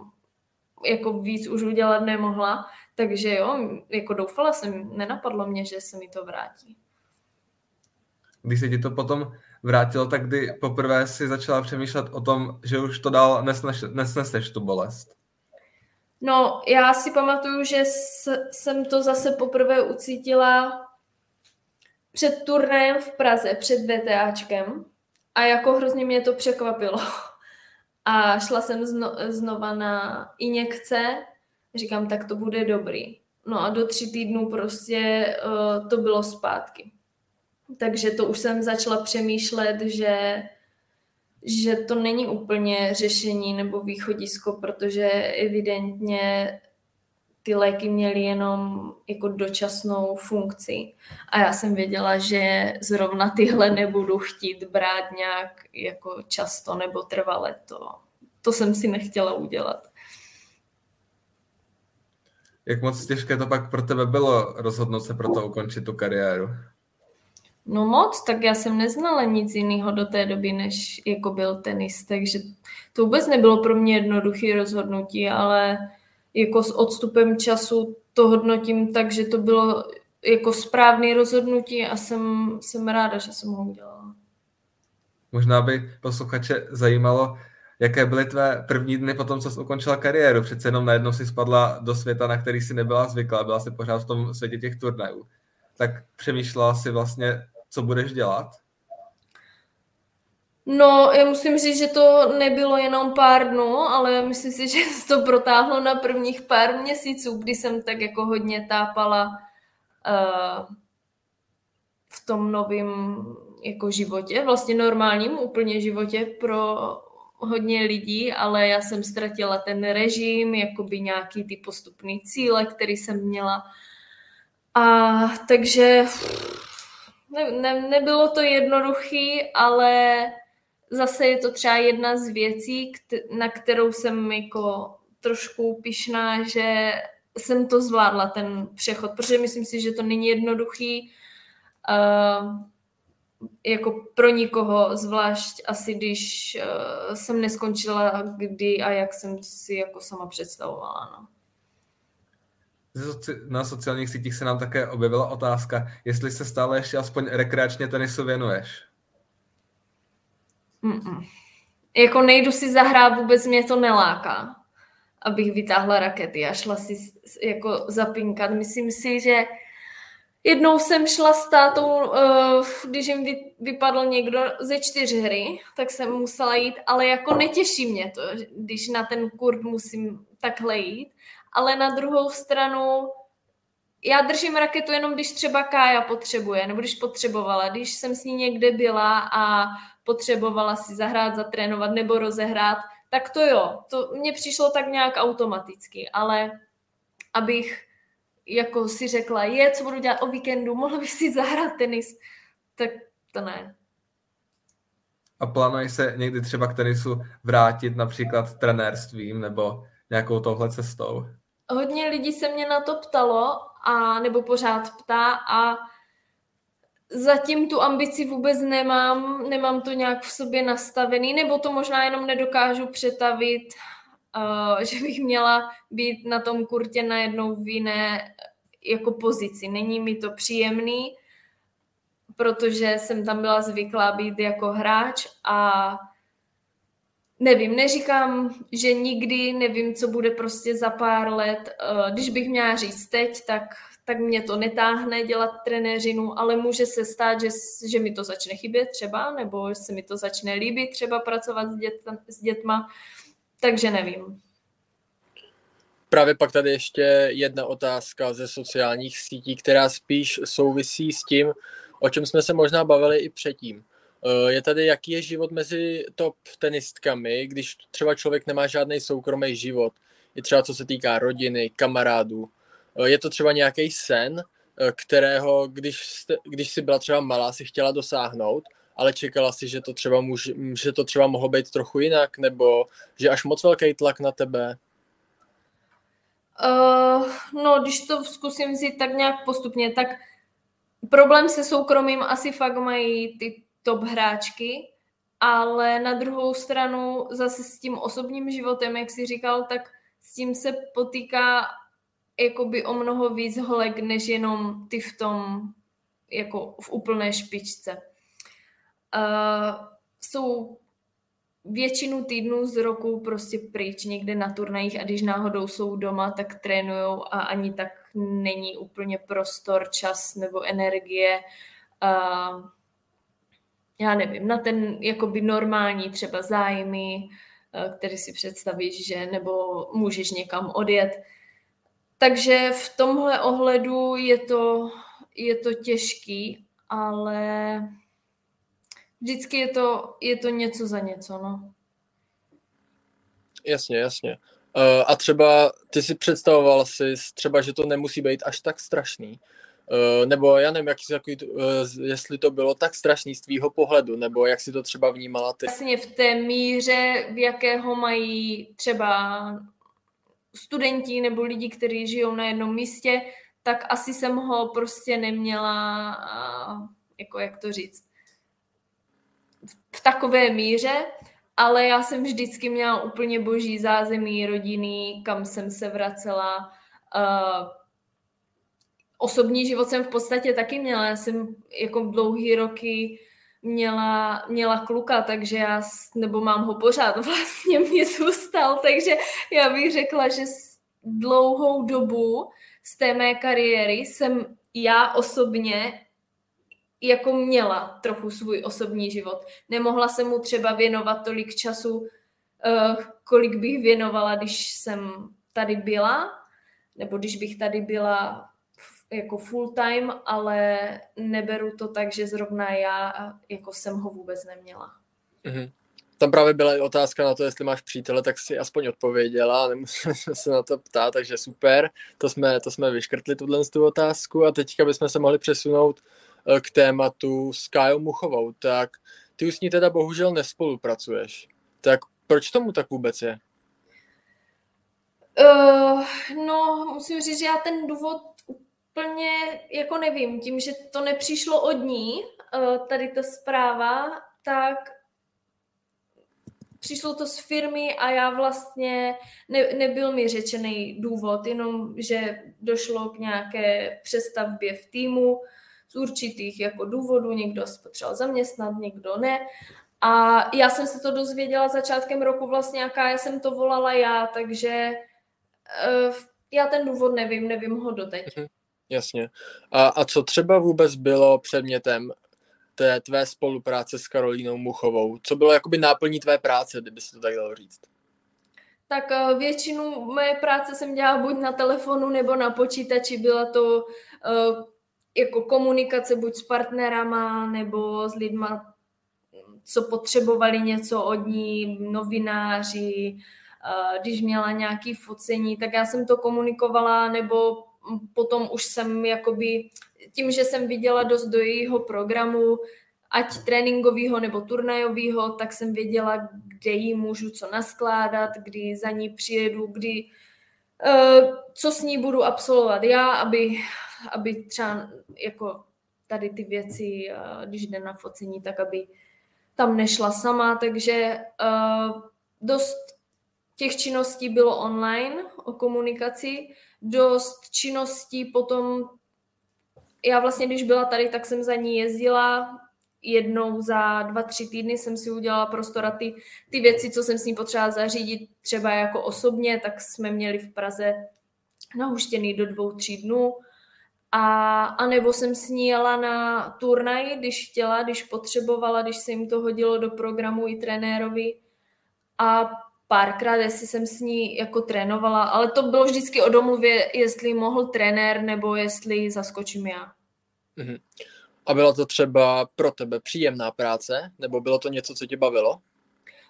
jako víc už udělat nemohla. Takže jo, jako doufala jsem, nenapadlo mě, že se mi to vrátí. Když se ti to potom vrátilo, tak kdy poprvé si začala přemýšlet o tom, že už to dál nesneš, nesneseš tu bolest? No, já si pamatuju, že jsem to zase poprvé ucítila před turnajem v Praze, před VTAčkem, a jako hrozně mě to překvapilo. A šla jsem zno, znova na injekce, říkám, tak to bude dobrý. No a do tří týdnů prostě uh, to bylo zpátky. Takže to už jsem začala přemýšlet, že že to není úplně řešení nebo východisko, protože evidentně ty léky měly jenom jako dočasnou funkci. A já jsem věděla, že zrovna tyhle nebudu chtít brát nějak jako často nebo trvale. To, to jsem si nechtěla udělat. Jak moc těžké to pak pro tebe bylo rozhodnout se pro to ukončit tu kariéru? No moc, tak já jsem neznala nic jiného do té doby, než jako byl tenis, takže to vůbec nebylo pro mě jednoduché rozhodnutí, ale jako s odstupem času to hodnotím tak, že to bylo jako správné rozhodnutí a jsem, jsem ráda, že jsem ho udělala. Možná by posluchače zajímalo, jaké byly tvé první dny po tom, co jsi ukončila kariéru. Přece jenom najednou si spadla do světa, na který si nebyla zvyklá, byla si pořád v tom světě těch turnajů. Tak přemýšlela si vlastně, co budeš dělat? No, já musím říct, že to nebylo jenom pár dnů, ale myslím si, že se to protáhlo na prvních pár měsíců, kdy jsem tak jako hodně tápala uh, v tom novém jako životě, vlastně normálním úplně životě pro hodně lidí, ale já jsem ztratila ten režim, jakoby nějaký ty postupný cíle, který jsem měla. A takže ne, ne, nebylo to jednoduchý, ale zase je to třeba jedna z věcí, na kterou jsem jako trošku pišná, že jsem to zvládla, ten přechod, protože myslím si, že to není jednoduchý uh, jako pro nikoho, zvlášť asi když uh, jsem neskončila kdy a jak jsem si jako sama představovala. No. Na sociálních sítích se nám také objevila otázka, jestli se stále ještě aspoň rekreačně tenisu věnuješ. Mm-mm. Jako nejdu si zahrát, vůbec mě to neláká, abych vytáhla rakety a šla si jako zapinkat. Myslím si, že jednou jsem šla s tátou, uh, když jim vypadl někdo ze čtyř hry, tak jsem musela jít, ale jako netěší mě to, když na ten kurd musím takhle jít. Ale na druhou stranu já držím raketu jenom, když třeba Kája potřebuje, nebo když potřebovala, když jsem s ní někde byla a potřebovala si zahrát, zatrénovat nebo rozehrát, tak to jo, to mně přišlo tak nějak automaticky, ale abych jako si řekla, je, co budu dělat o víkendu, mohla bych si zahrát tenis, tak to ne. A plánuješ se někdy třeba k tenisu vrátit například trenérstvím nebo nějakou touhle cestou? Hodně lidí se mě na to ptalo, a nebo pořád ptá a zatím tu ambici vůbec nemám, nemám to nějak v sobě nastavený, nebo to možná jenom nedokážu přetavit, uh, že bych měla být na tom kurtě najednou v jiné jako pozici. Není mi to příjemný, protože jsem tam byla zvyklá být jako hráč a nevím, neříkám, že nikdy, nevím, co bude prostě za pár let. Když bych měla říct teď, tak tak mě to netáhne dělat trenéřinu, ale může se stát, že, že mi to začne chybět třeba, nebo se mi to začne líbit třeba pracovat s, dět, s dětma, takže nevím. Právě pak tady ještě jedna otázka ze sociálních sítí, která spíš souvisí s tím, o čem jsme se možná bavili i předtím. Eh, je tady, jaký je život mezi top tenistkami, když třeba člověk nemá žádný soukromý život, i třeba co se týká rodiny, kamarádů. Eh, je to třeba nějaký sen, eh, kterého, když, jste, když jsi byla třeba malá, si chtěla dosáhnout, ale čekala si, že to třeba, můž, že to třeba mohlo být trochu jinak, nebo že až moc velký tlak na tebe? Uh, no, když to zkusím vzít tak nějak postupně, tak problém se soukromím asi fakt mají ty top hráčky, ale na druhou stranu zase s tím osobním životem, jak jsi říkal, tak s tím se potýká jakoby o mnoho víc holek, než jenom ty v tom, jako v úplné špičce. Uh, jsou většinu týdnů z roku prostě pryč někde na turnajích a když náhodou jsou doma, tak trénujou a ani tak není úplně prostor, čas nebo energie. Uh, já nevím, na ten jakoby normální třeba zájmy, uh, který si představíš, že nebo můžeš někam odjet, takže v tomhle ohledu je to, je to těžký, ale vždycky je to, je to něco za něco, no. Jasně, jasně. Uh, a třeba ty si představoval si třeba, že to nemusí být až tak strašný. Uh, nebo já nevím, jak jsi, uh, jestli to bylo tak strašný z tvýho pohledu, nebo jak si to třeba vnímala ty. Vlastně v té míře, v jakého mají třeba studenti nebo lidi, kteří žijou na jednom místě, tak asi jsem ho prostě neměla, jako jak to říct, v takové míře, ale já jsem vždycky měla úplně boží zázemí rodiny, kam jsem se vracela. Osobní život jsem v podstatě taky měla. Já jsem jako dlouhý roky měla, měla kluka, takže já, nebo mám ho pořád, vlastně mě zůstal, takže já bych řekla, že dlouhou dobu z té mé kariéry jsem já osobně jako měla trochu svůj osobní život. Nemohla jsem mu třeba věnovat tolik času, uh, kolik bych věnovala, když jsem tady byla, nebo když bych tady byla jako full time, ale neberu to tak, že zrovna já jako jsem ho vůbec neměla. Mm-hmm. Tam právě byla i otázka na to, jestli máš přítele, tak si aspoň odpověděla, nemusíme se na to ptát, takže super. To jsme, to jsme vyškrtli tuhle tu otázku a teďka bychom se mohli přesunout Eh, k tématu s Kájou Muchovou, tak ty už s ní teda bohužel nespolupracuješ. Tak proč tomu tak vůbec je? Uh, no, musím říct, že já ten důvod úplně jako nevím. Tím, že to nepřišlo od ní, uh, tady ta zpráva, tak přišlo to z firmy a já vlastně, ne, nebyl mi řečený důvod, jenom, že došlo k nějaké přestavbě v týmu, z určitých jako důvodů, někdo se potřeboval zaměstnat, někdo ne. A já jsem se to dozvěděla začátkem roku vlastně, jaká já jsem to volala já, takže uh, já ten důvod nevím, nevím ho doteď. Mhm, jasně. A, a co třeba vůbec bylo předmětem té tvé spolupráce s Karolínou Muchovou? Co bylo jakoby náplní tvé práce, kdyby se to tak dalo říct? Tak uh, většinu mé práce jsem dělala buď na telefonu nebo na počítači. Byla to uh, jako komunikace buď s partnerama nebo s lidma, co potřebovali něco od ní, novináři, když měla nějaké focení, tak já jsem to komunikovala, nebo potom už jsem jakoby, tím, že jsem viděla dost do jejího programu, ať tréninkového nebo turnajového, tak jsem věděla, kde jí můžu co naskládat, kdy za ní přijedu, kdy uh, co s ní budu absolvovat já, aby aby třeba jako tady ty věci, když jde na focení, tak aby tam nešla sama, takže uh, dost těch činností bylo online o komunikaci, dost činností potom, já vlastně, když byla tady, tak jsem za ní jezdila, jednou za dva, tři týdny jsem si udělala prostor a ty, ty věci, co jsem s ní potřebovala zařídit třeba jako osobně, tak jsme měli v Praze nahuštěný do dvou, tří dnů a, a nebo jsem s ní jela na turnaj, když chtěla, když potřebovala, když se jim to hodilo do programu i trenérovi. A párkrát, jestli jsem s ní jako trénovala, ale to bylo vždycky o domluvě, jestli mohl trenér nebo jestli zaskočím já. Mhm. A byla to třeba pro tebe příjemná práce, nebo bylo to něco, co tě bavilo?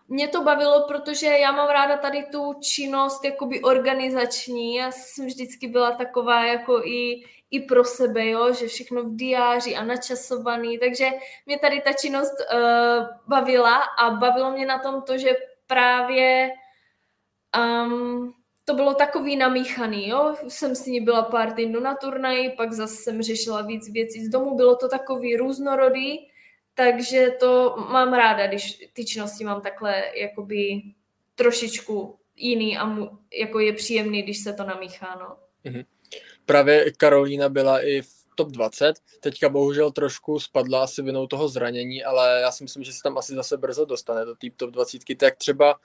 Mě to bavilo, protože já mám ráda tady tu činnost jakoby organizační. Já jsem vždycky byla taková jako i, i pro sebe, jo, že všechno v diáři a načasovaný, takže mě tady ta činnost uh, bavila a bavilo mě na tom to, že právě um, to bylo takový namíchaný, jo, jsem s ní byla pár týdnů na turnaji, pak zase jsem řešila víc věcí z domu, bylo to takový různorodý, takže to mám ráda, když ty činnosti mám takhle jakoby trošičku jiný a mu, jako je příjemný, když se to namíchá, no. Mm-hmm. Právě Karolína byla i v top 20, teďka bohužel trošku spadla asi vinou toho zranění, ale já si myslím, že se tam asi zase brzo dostane do tý top 20, tak třeba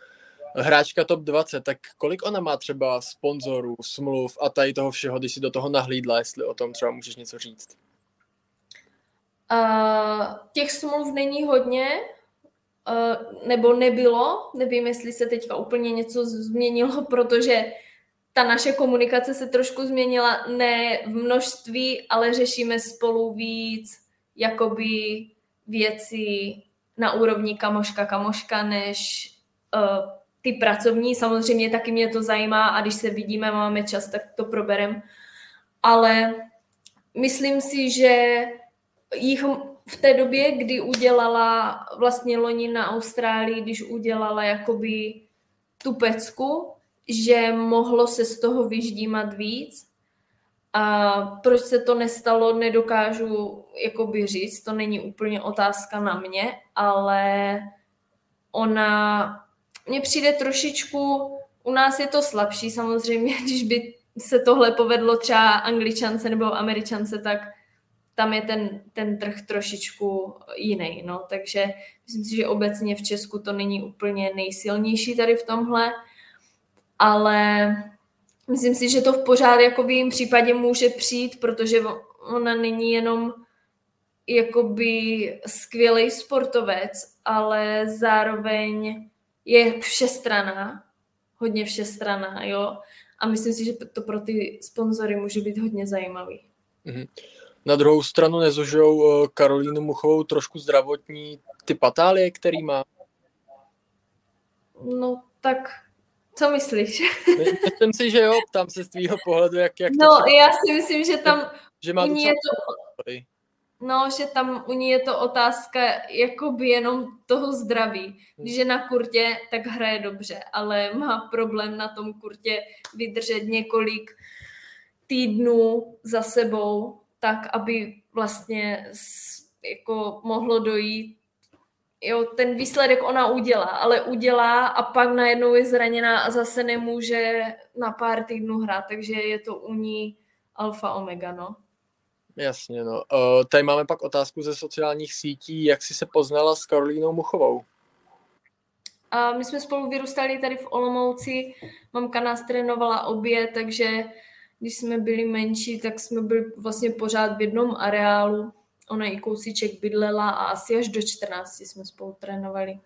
hráčka top 20, tak kolik ona má třeba sponzorů, smluv a tady toho všeho, když si do toho nahlídla, jestli o tom třeba můžeš něco říct? Uh, těch smluv není hodně, uh, nebo nebylo, nevím, jestli se teďka úplně něco změnilo, protože ta naše komunikace se trošku změnila, ne v množství, ale řešíme spolu víc jakoby věci na úrovni kamoška kamoška, než uh, ty pracovní. Samozřejmě taky mě to zajímá a když se vidíme, máme čas, tak to proberem. Ale myslím si, že jich v té době, kdy udělala vlastně loni na Austrálii, když udělala jakoby tu pecku, že mohlo se z toho vyždímat víc. A proč se to nestalo, nedokážu jakoby říct, to není úplně otázka na mě, ale ona, mně přijde trošičku, u nás je to slabší samozřejmě, když by se tohle povedlo třeba angličance nebo američance, tak tam je ten, ten trh trošičku jiný. No. Takže myslím si, že obecně v Česku to není úplně nejsilnější tady v tomhle, ale myslím si, že to v pořád jako v jejím případě může přijít, protože ona není jenom jakoby skvělý sportovec, ale zároveň je všestraná, hodně všestraná, jo. A myslím si, že to pro ty sponzory může být hodně zajímavý. Mm-hmm. Na druhou stranu nezužijou eh, Karolínu Muchovou trošku zdravotní ty patálie, který má? No tak co myslíš? Myslím si, že jo, ptám se z tvýho pohledu, jak, jak No, to já si myslím, že tam že má u ní je to, No, že tam u ní je to otázka jakoby jenom toho zdraví. Když je na kurtě, tak hraje dobře, ale má problém na tom kurtě vydržet několik týdnů za sebou tak, aby vlastně jako mohlo dojít jo, ten výsledek ona udělá, ale udělá a pak najednou je zraněná a zase nemůže na pár týdnů hrát, takže je to u ní alfa omega, no. Jasně, no. Uh, tady máme pak otázku ze sociálních sítí, jak jsi se poznala s Karolínou Muchovou? A my jsme spolu vyrůstali tady v Olomouci, mamka nás trénovala obě, takže když jsme byli menší, tak jsme byli vlastně pořád v jednom areálu. Ona i kousíček bydlela a asi až do 14 jsme spolu trénovali.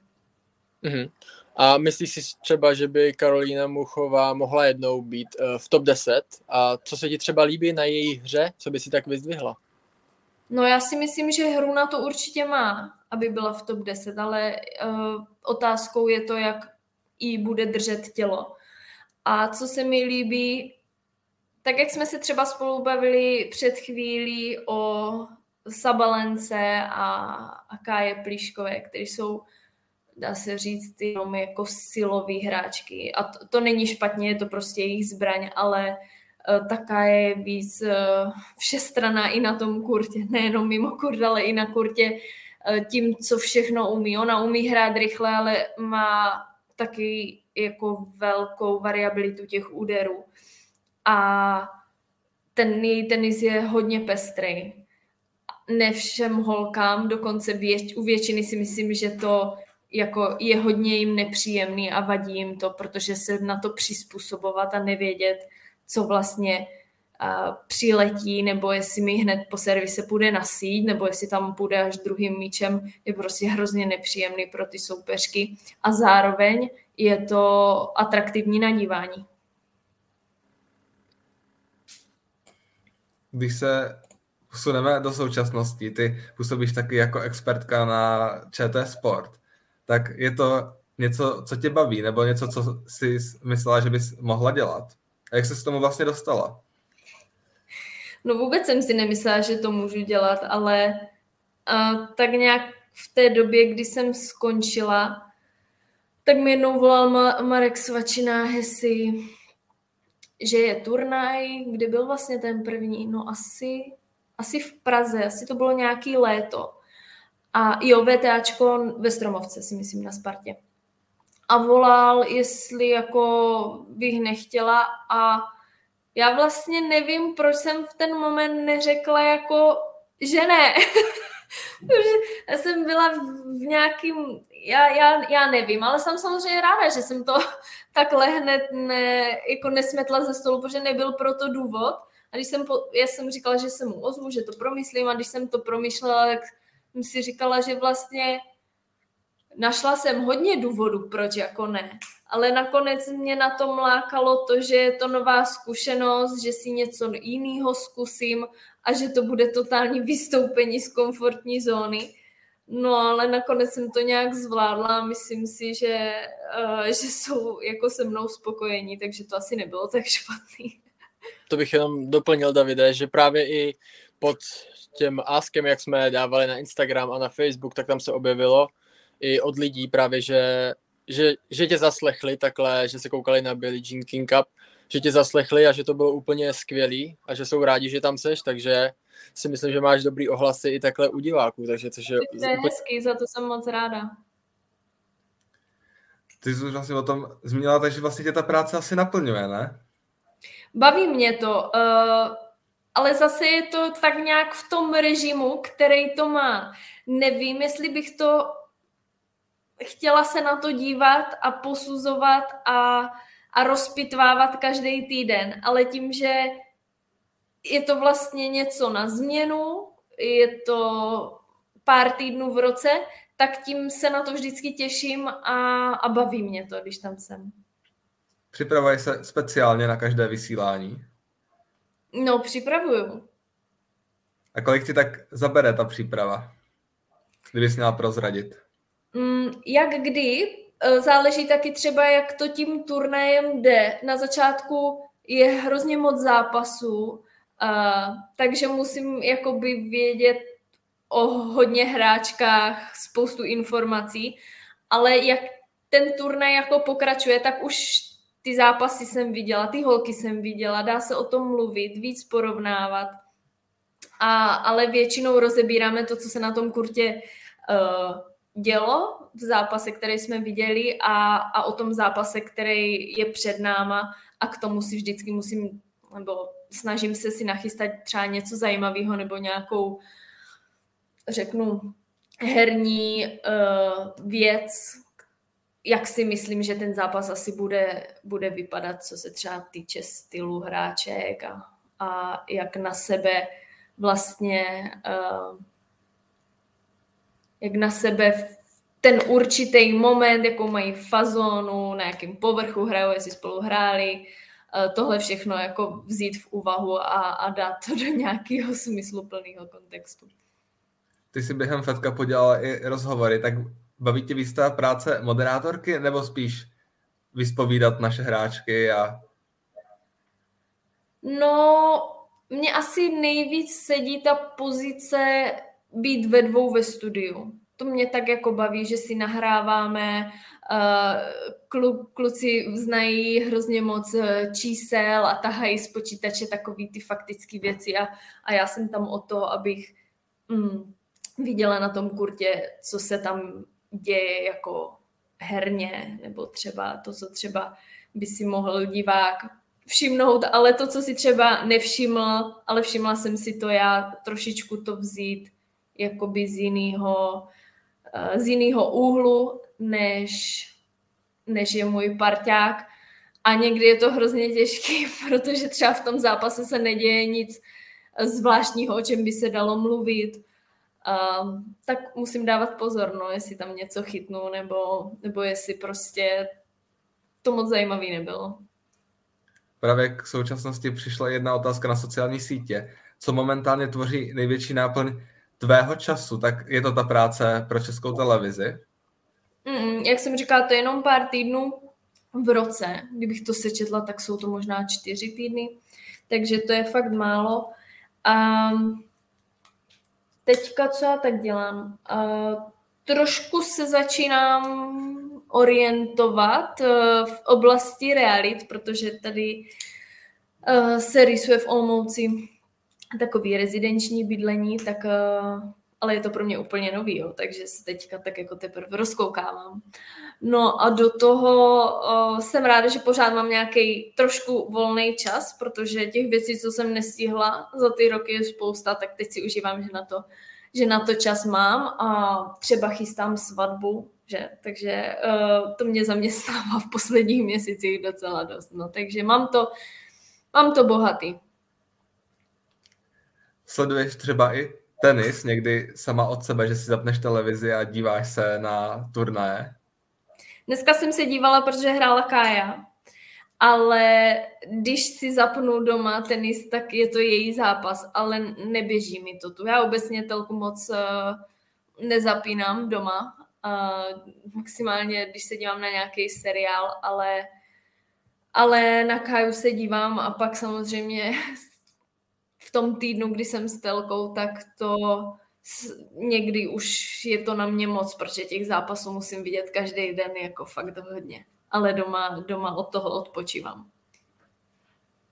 Uh-huh. A myslíš si třeba, že by Karolína Muchová mohla jednou být uh, v top 10? A co se ti třeba líbí na její hře? Co by si tak vyzdvihla? No já si myslím, že hru na to určitě má, aby byla v top 10, ale uh, otázkou je to, jak jí bude držet tělo. A co se mi líbí, tak jak jsme se třeba spolu bavili před chvílí o Sabalence a, a Káje Plíškové, které jsou, dá se říct, jenom jako silový hráčky. A to, to není špatně, je to prostě jejich zbraň, ale uh, taká je víc uh, všestraná i na tom kurtě, nejenom mimo kurt, ale i na kurtě uh, tím, co všechno umí. Ona umí hrát rychle, ale má taky jako velkou variabilitu těch úderů a ten její tenis je hodně pestrý. Ne všem holkám, dokonce věč, u většiny si myslím, že to jako je hodně jim nepříjemný a vadí jim to, protože se na to přizpůsobovat a nevědět, co vlastně uh, přiletí, nebo jestli mi hned po servise půjde na síť, nebo jestli tam půjde až druhým míčem, je prostě hrozně nepříjemný pro ty soupeřky. A zároveň je to atraktivní na dívání. když se posuneme do současnosti, ty působíš taky jako expertka na ČT Sport, tak je to něco, co tě baví, nebo něco, co jsi myslela, že bys mohla dělat? A jak se s tomu vlastně dostala? No vůbec jsem si nemyslela, že to můžu dělat, ale uh, tak nějak v té době, kdy jsem skončila, tak mi jednou volal Marek Svačina Hesi, že je turnaj, kdy byl vlastně ten první, no asi, asi v Praze, asi to bylo nějaký léto. A jo, VTAčko ve Stromovce si myslím na Spartě. A volal, jestli jako bych nechtěla a já vlastně nevím, proč jsem v ten moment neřekla jako, že ne. já jsem byla v nějakým, já, já, já nevím, ale jsem samozřejmě ráda, že jsem to takhle hned ne, jako nesmetla ze stolu, protože nebyl pro to důvod. A když jsem, po, já jsem říkala, že se mu ozvu, že to promyslím a když jsem to promýšlela, tak jsem si říkala, že vlastně našla jsem hodně důvodů, proč jako ne. Ale nakonec mě na tom lákalo to, že je to nová zkušenost, že si něco jiného zkusím a že to bude totální vystoupení z komfortní zóny. No ale nakonec jsem to nějak zvládla a myslím si, že, uh, že jsou jako se mnou spokojení, takže to asi nebylo tak špatný. To bych jenom doplnil, Davide, že právě i pod těm askem, jak jsme dávali na Instagram a na Facebook, tak tam se objevilo i od lidí právě, že, že, že tě zaslechli takhle, že se koukali na Billie Jean King Cup, že tě zaslechli a že to bylo úplně skvělý a že jsou rádi, že tam seš, takže si myslím, že máš dobrý ohlasy i takhle u diváků, takže což je... To je hezký, za to jsem moc ráda. Ty jsi už vlastně o tom zmínila, takže vlastně tě ta práce asi naplňuje, ne? Baví mě to, uh, ale zase je to tak nějak v tom režimu, který to má. Nevím, jestli bych to chtěla se na to dívat a posuzovat a, a rozpitvávat každý týden, ale tím, že je to vlastně něco na změnu, je to pár týdnů v roce, tak tím se na to vždycky těším a, a baví mě to, když tam jsem. Připravuje se speciálně na každé vysílání? No, připravuju. A kolik ti tak zabere ta příprava? Kdybys měla prozradit. Mm, jak kdy? E, záleží taky třeba, jak to tím turnajem jde. Na začátku je hrozně moc zápasů, a, takže musím jakoby vědět o hodně hráčkách spoustu informací, ale jak ten turnaj jako pokračuje, tak už ty zápasy jsem viděla, ty holky jsem viděla, dá se o tom mluvit, víc porovnávat. A, ale většinou rozebíráme to, co se na tom kurtě uh, dělo v zápase, který jsme viděli a, a o tom zápase, který je před náma a k tomu si vždycky musím, nebo snažím se si nachystat třeba něco zajímavého nebo nějakou, řeknu, herní uh, věc, jak si myslím, že ten zápas asi bude, bude vypadat, co se třeba týče stylu hráček a, a jak na sebe vlastně uh, jak na sebe ten určitý moment, jakou mají fazonu, na jakém povrchu hrajou, jestli spolu hráli, eh, tohle všechno jako vzít v úvahu a, a dát to do nějakého smysluplného kontextu. Ty si během Fedka podělala i rozhovory, tak baví tě víc ta práce moderátorky, nebo spíš vyspovídat naše hráčky a... No, mně asi nejvíc sedí ta pozice být ve dvou ve studiu. To mě tak jako baví, že si nahráváme, klu, kluci znají hrozně moc e, čísel a tahají z počítače takový ty faktické věci a, a já jsem tam o to, abych mm, viděla na tom kurtě, co se tam děje jako herně, nebo třeba to, co třeba by si mohl divák všimnout, ale to, co si třeba nevšiml, ale všimla jsem si to já, trošičku to vzít jakoby z jiného z jiného úhlu, než, než je můj parťák. A někdy je to hrozně těžké, protože třeba v tom zápase se neděje nic zvláštního, o čem by se dalo mluvit. Uh, tak musím dávat pozor, no, jestli tam něco chytnu, nebo, nebo jestli prostě to moc zajímavý nebylo. Právě k současnosti přišla jedna otázka na sociální sítě. Co momentálně tvoří největší náplň tvého času, tak je to ta práce pro českou televizi? Mm, jak jsem říkala, to je jenom pár týdnů v roce. Kdybych to sečetla, tak jsou to možná čtyři týdny. Takže to je fakt málo. A teďka co já tak dělám? A trošku se začínám orientovat eh, v oblasti realit, protože tady eh, se rýsuje v Olmouci takový rezidenční bydlení, tak eh, ale je to pro mě úplně nový, jo, takže se teďka tak jako teprve rozkoukávám. No a do toho uh, jsem ráda, že pořád mám nějaký trošku volný čas, protože těch věcí, co jsem nestihla za ty roky je spousta, tak teď si užívám, že na to, že na to čas mám a třeba chystám svatbu, že? takže uh, to mě zaměstnává v posledních měsících docela dost. No, takže mám to, mám to bohatý. Sleduješ třeba i tenis někdy sama od sebe, že si zapneš televizi a díváš se na turnaje? Dneska jsem se dívala, protože hrála Kája, ale když si zapnu doma tenis, tak je to její zápas, ale neběží mi to tu. Já obecně telku moc, nezapínám doma. Uh, maximálně, když se dívám na nějaký seriál, ale, ale na Kaju se dívám a pak samozřejmě v tom týdnu, kdy jsem s telkou, tak to někdy už je to na mě moc, protože těch zápasů musím vidět každý den jako fakt hodně. Ale doma, doma od toho odpočívám.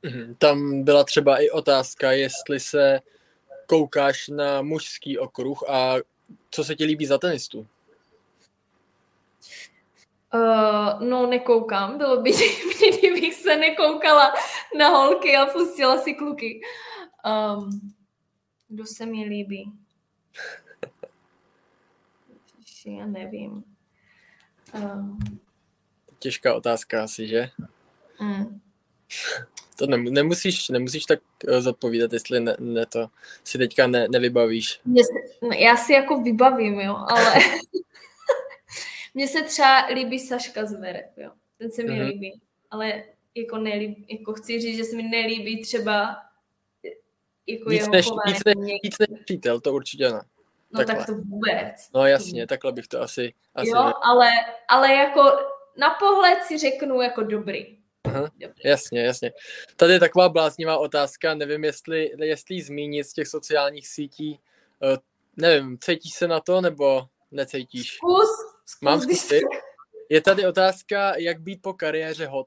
Mhm, tam byla třeba i otázka, jestli se koukáš na mužský okruh a co se ti líbí za tenistu? Uh, no, nekoukám. Bylo by divný, kdybych se nekoukala na holky a pustila si kluky. Um, kdo se mi líbí? Já nevím. Um. Těžká otázka asi, že? Mm. To nemusíš, nemusíš tak eh, zodpovídat, jestli ne, ne to si teďka ne, nevybavíš. no, já si jako vybavím, jo, ale mně se třeba líbí Saška Zverev, jo. Ten se mi mm-hmm. líbí, ale jako, nelíbí, jako chci říct, že se mi nelíbí třeba jako víc, než, víc, než, víc než přítel, to určitě ne. No takhle. tak to vůbec. No jasně, takhle bych to asi... asi jo, ale, ale jako na pohled si řeknu jako dobrý. Aha, jasně, jasně. Tady je taková bláznivá otázka, nevím, jestli, jestli zmínit z těch sociálních sítí, uh, nevím, cítíš se na to, nebo necítíš? Zkus, zkus Mám zkusit. Je tady otázka, jak být po kariéře hot.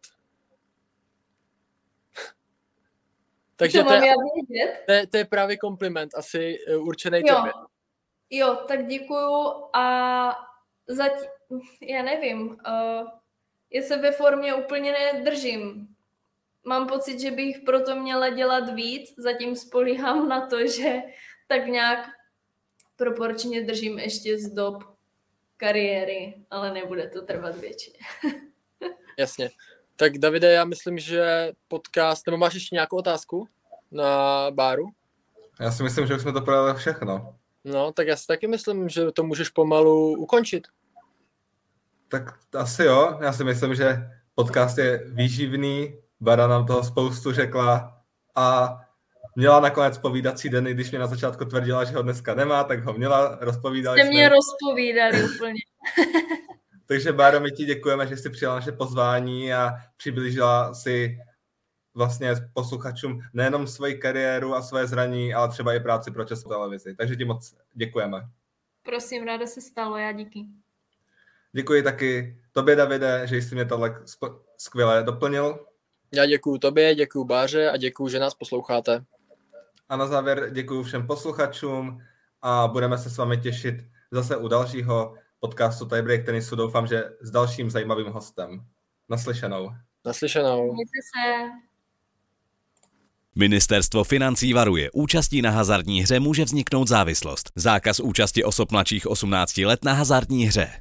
Takže to, to, je, vědět? To, je, to je právě kompliment, asi eh, určený jo. tobě. Jo, tak děkuju a zatím, já nevím, uh, já se ve formě úplně nedržím. Mám pocit, že bych proto měla dělat víc, zatím spolíhám na to, že tak nějak proporčně držím ještě z dob kariéry, ale nebude to trvat většině. Jasně. Tak Davide, já myslím, že podcast, nebo máš ještě nějakou otázku na Báru? Já si myslím, že už jsme to projeli všechno. No, tak já si taky myslím, že to můžeš pomalu ukončit. Tak asi jo. Já si myslím, že podcast je výživný, Bara nám toho spoustu řekla a měla nakonec povídací den, když mě na začátku tvrdila, že ho dneska nemá, tak ho měla, rozpovídali Jste jsme. mě rozpovídali úplně. Takže Báro, my ti děkujeme, že jsi přijala naše pozvání a přiblížila si vlastně posluchačům nejenom svoji kariéru a své zraní, ale třeba i práci pro Českou televizi. Takže ti moc děkujeme. Prosím, ráda se stalo, já díky. Děkuji taky tobě, Davide, že jsi mě tohle skvěle doplnil. Já děkuji tobě, děkuji Báře a děkuji, že nás posloucháte. A na závěr děkuji všem posluchačům a budeme se s vámi těšit zase u dalšího podcastu Tiebreak Tenisu. Doufám, že s dalším zajímavým hostem. Naslyšenou. Naslyšenou. Mějte se. Ministerstvo financí varuje, účastí na hazardní hře může vzniknout závislost. Zákaz účasti osob mladších 18 let na hazardní hře.